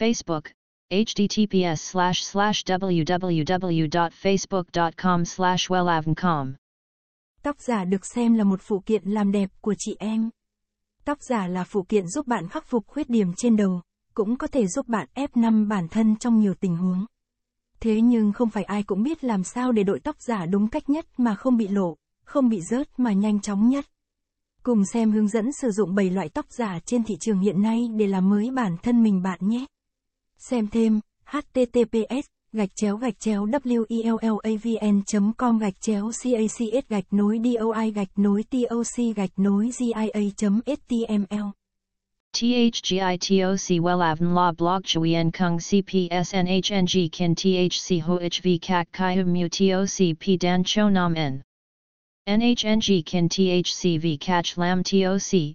Facebook, https slash slash www.facebook.com slash wellavncom. Tóc giả được xem là một phụ kiện làm đẹp của chị em. Tóc giả là phụ kiện giúp bạn khắc phục khuyết điểm trên đầu, cũng có thể giúp bạn ép năm bản thân trong nhiều tình huống. Thế nhưng không phải ai cũng biết làm sao để đội tóc giả đúng cách nhất mà không bị lộ, không bị rớt mà nhanh chóng nhất. Cùng xem hướng dẫn sử dụng 7 loại tóc giả trên thị trường hiện nay để làm mới bản thân mình bạn nhé. Xem thêm, https, gạch chéo gạch chéo wellavn com gạch chéo cacs gạch nối doi gạch nối toc gạch nối gia.html. THGITOC Wellavn La Blog Chuyen Kung CPSNHNG Kin THC HOHV CAC CHI Hum Mu TOC P Dan Cho Nam N. NHNG Kin THC V CACH Lam TOC,